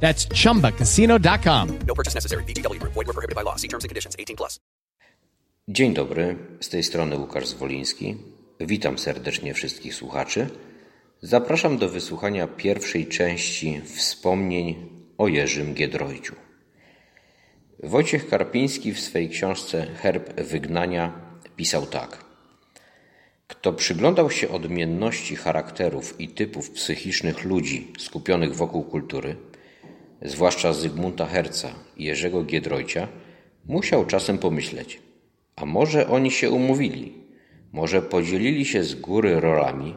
That's chumbacasino.com. No purchase necessary. VGW Group. Void were prohibited by law. See terms and conditions. 18 plus. Dzień dobry, z tej strony Łukasz Zwoliński. Witam serdecznie wszystkich słuchaczy. Zapraszam do wysłuchania pierwszej części wspomnień o Jerzym Giedroyciu. Wojciech Karpiński w swej książce Herb Wygnania pisał tak. Kto przyglądał się odmienności charakterów i typów psychicznych ludzi skupionych wokół kultury, zwłaszcza Zygmunta Herca i Jerzego Giedroycia, musiał czasem pomyśleć, a może oni się umówili, może podzielili się z góry rolami.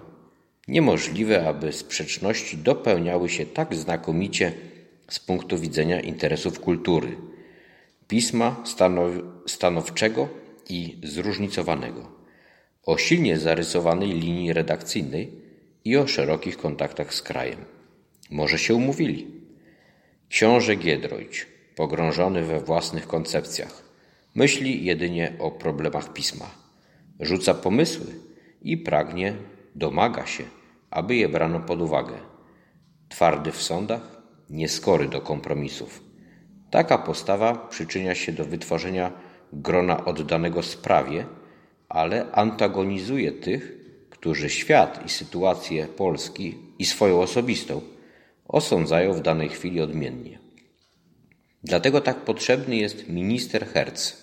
Niemożliwe, aby sprzeczności dopełniały się tak znakomicie z punktu widzenia interesów kultury, pisma stanow stanowczego i zróżnicowanego, o silnie zarysowanej linii redakcyjnej i o szerokich kontaktach z krajem. Może się umówili. Książę Giedroyć, pogrążony we własnych koncepcjach, myśli jedynie o problemach pisma, rzuca pomysły i pragnie, domaga się, aby je brano pod uwagę. Twardy w sądach, nieskory do kompromisów. Taka postawa przyczynia się do wytworzenia grona oddanego sprawie, ale antagonizuje tych, którzy świat i sytuację Polski i swoją osobistą osądzają w danej chwili odmiennie. Dlatego tak potrzebny jest minister Herz.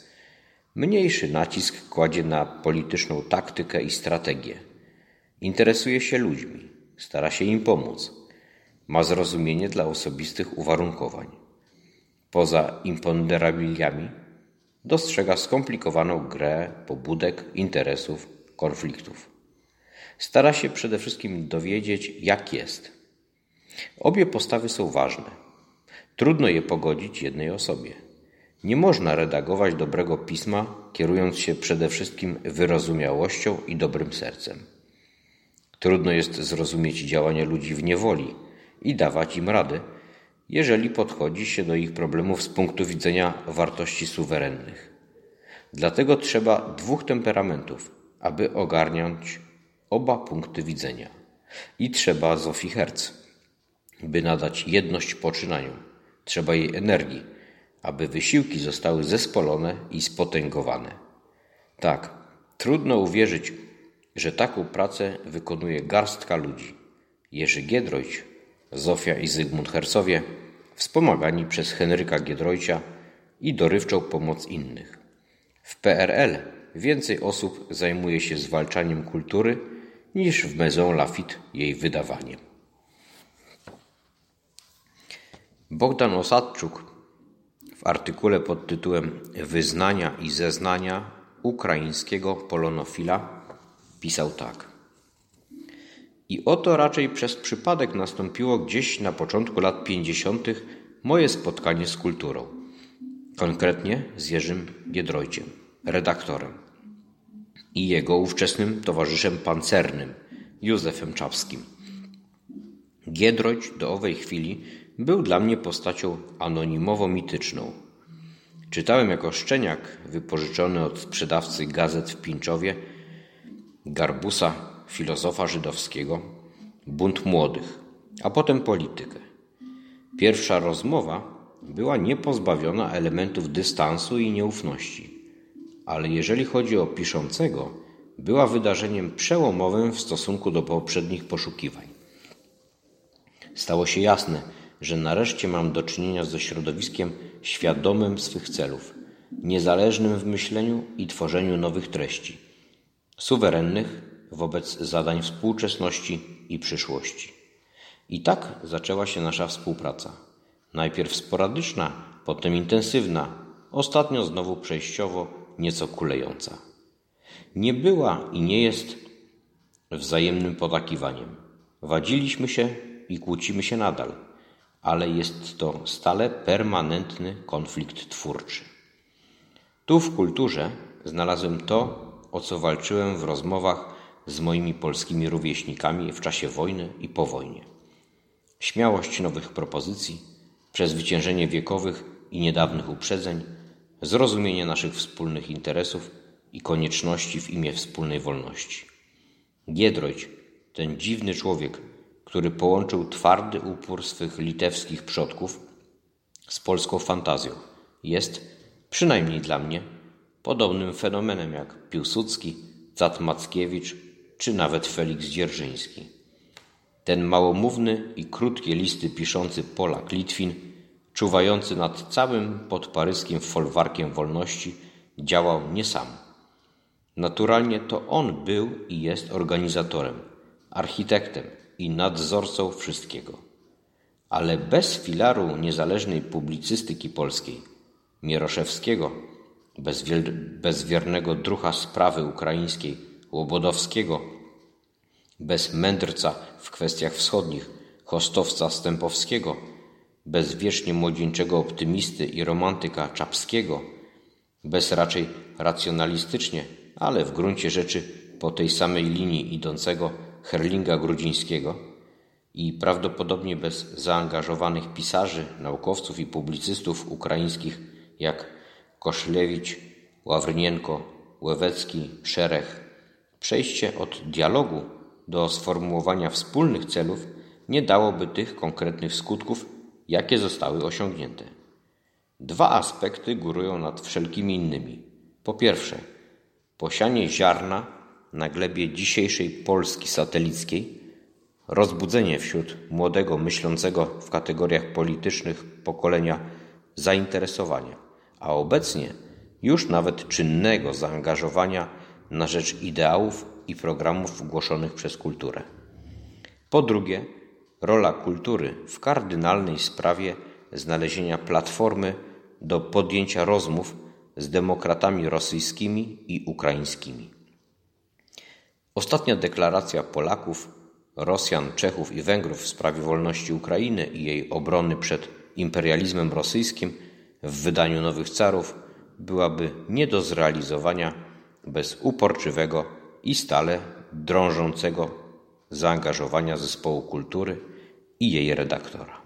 Mniejszy nacisk kładzie na polityczną taktykę i strategię. Interesuje się ludźmi, stara się im pomóc. Ma zrozumienie dla osobistych uwarunkowań. Poza imponderabiliami dostrzega skomplikowaną grę pobudek, interesów, konfliktów. Stara się przede wszystkim dowiedzieć, jak jest. Obie postawy są ważne. Trudno je pogodzić jednej osobie. Nie można redagować dobrego pisma, kierując się przede wszystkim wyrozumiałością i dobrym sercem. Trudno jest zrozumieć działania ludzi w niewoli i dawać im radę, jeżeli podchodzi się do ich problemów z punktu widzenia wartości suwerennych. Dlatego trzeba dwóch temperamentów, aby ogarniać oba punkty widzenia. I trzeba Zofii Herz, by nadać jedność poczynaniu. Trzeba jej energii, aby wysiłki zostały zespolone i spotęgowane. Tak, trudno uwierzyć, że taką pracę wykonuje garstka ludzi. Jerzy Giedroyć, Zofia i Zygmunt Hercowie, wspomagani przez Henryka Giedroycia i dorywczą pomoc innych. W PRL więcej osób zajmuje się zwalczaniem kultury niż w Maison Lafitte jej wydawaniem. Bogdan Osadczuk w artykule pod tytułem Wyznania i zeznania ukraińskiego polonofila pisał tak. I oto raczej przez przypadek nastąpiło gdzieś na początku lat pięćdziesiątych moje spotkanie z kulturą. Konkretnie z Jerzym Giedroyciem, redaktorem i jego ówczesnym towarzyszem pancernym, Józefem Czapskim. Giedroyć do owej chwili był dla mnie postacią anonimowo-mityczną. Czytałem jako szczeniak wypożyczony od sprzedawcy gazet w Pińczowie, Garbusa, filozofa żydowskiego, bunt młodych, a potem politykę. Pierwsza rozmowa była niepozbawiona elementów dystansu i nieufności, ale jeżeli chodzi o piszącego, była wydarzeniem przełomowym w stosunku do poprzednich poszukiwań. Stało się jasne, że nareszcie mam do czynienia ze środowiskiem świadomym swych celów, niezależnym w myśleniu i tworzeniu nowych treści, suwerennych wobec zadań współczesności i przyszłości. I tak zaczęła się nasza współpraca. Najpierw sporadyczna, potem intensywna, ostatnio znowu przejściowo nieco kulejąca. Nie była i nie jest wzajemnym potakiwaniem. Wadziliśmy się i kłócimy się nadal – ale jest to stale permanentny konflikt twórczy. Tu w kulturze znalazłem to, o co walczyłem w rozmowach z moimi polskimi rówieśnikami w czasie wojny i po wojnie. Śmiałość nowych propozycji, przezwyciężenie wiekowych i niedawnych uprzedzeń, zrozumienie naszych wspólnych interesów i konieczności w imię wspólnej wolności. Giedroyć, ten dziwny człowiek, który połączył twardy upór swych litewskich przodków z polską fantazją, jest, przynajmniej dla mnie, podobnym fenomenem jak Piłsudski, Cat Mackiewicz czy nawet Feliks Dzierżyński. Ten małomówny i krótkie listy piszący Polak Litwin, czuwający nad całym podparyskim folwarkiem wolności, działał nie sam. Naturalnie to on był i jest organizatorem, architektem i nadzorcą wszystkiego. Ale bez filaru niezależnej publicystyki polskiej, Mieroszewskiego, bezwiernego drucha sprawy ukraińskiej, Łobodowskiego, bez mędrca w kwestiach wschodnich, hostowca Stępowskiego, bez wiecznie młodzieńczego optymisty i romantyka Czapskiego, bez raczej racjonalistycznie, ale w gruncie rzeczy po tej samej linii idącego Herlinga Grudzińskiego i prawdopodobnie bez zaangażowanych pisarzy, naukowców i publicystów ukraińskich jak Koszlewicz, Ławrnienko, Łewecki, Szerech. Przejście od dialogu do sformułowania wspólnych celów nie dałoby tych konkretnych skutków, jakie zostały osiągnięte. Dwa aspekty górują nad wszelkimi innymi. Po pierwsze, posianie ziarna na glebie dzisiejszej Polski satelickiej, rozbudzenie wśród młodego myślącego w kategoriach politycznych pokolenia zainteresowania, a obecnie już nawet czynnego zaangażowania na rzecz ideałów i programów głoszonych przez kulturę. Po drugie, rola kultury w kardynalnej sprawie znalezienia platformy do podjęcia rozmów z demokratami rosyjskimi i ukraińskimi. Ostatnia deklaracja Polaków, Rosjan, Czechów i Węgrów w sprawie wolności Ukrainy i jej obrony przed imperializmem rosyjskim w wydaniu Nowych Carów byłaby nie do zrealizowania bez uporczywego i stale drążącego zaangażowania zespołu kultury i jej redaktora.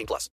18 plus.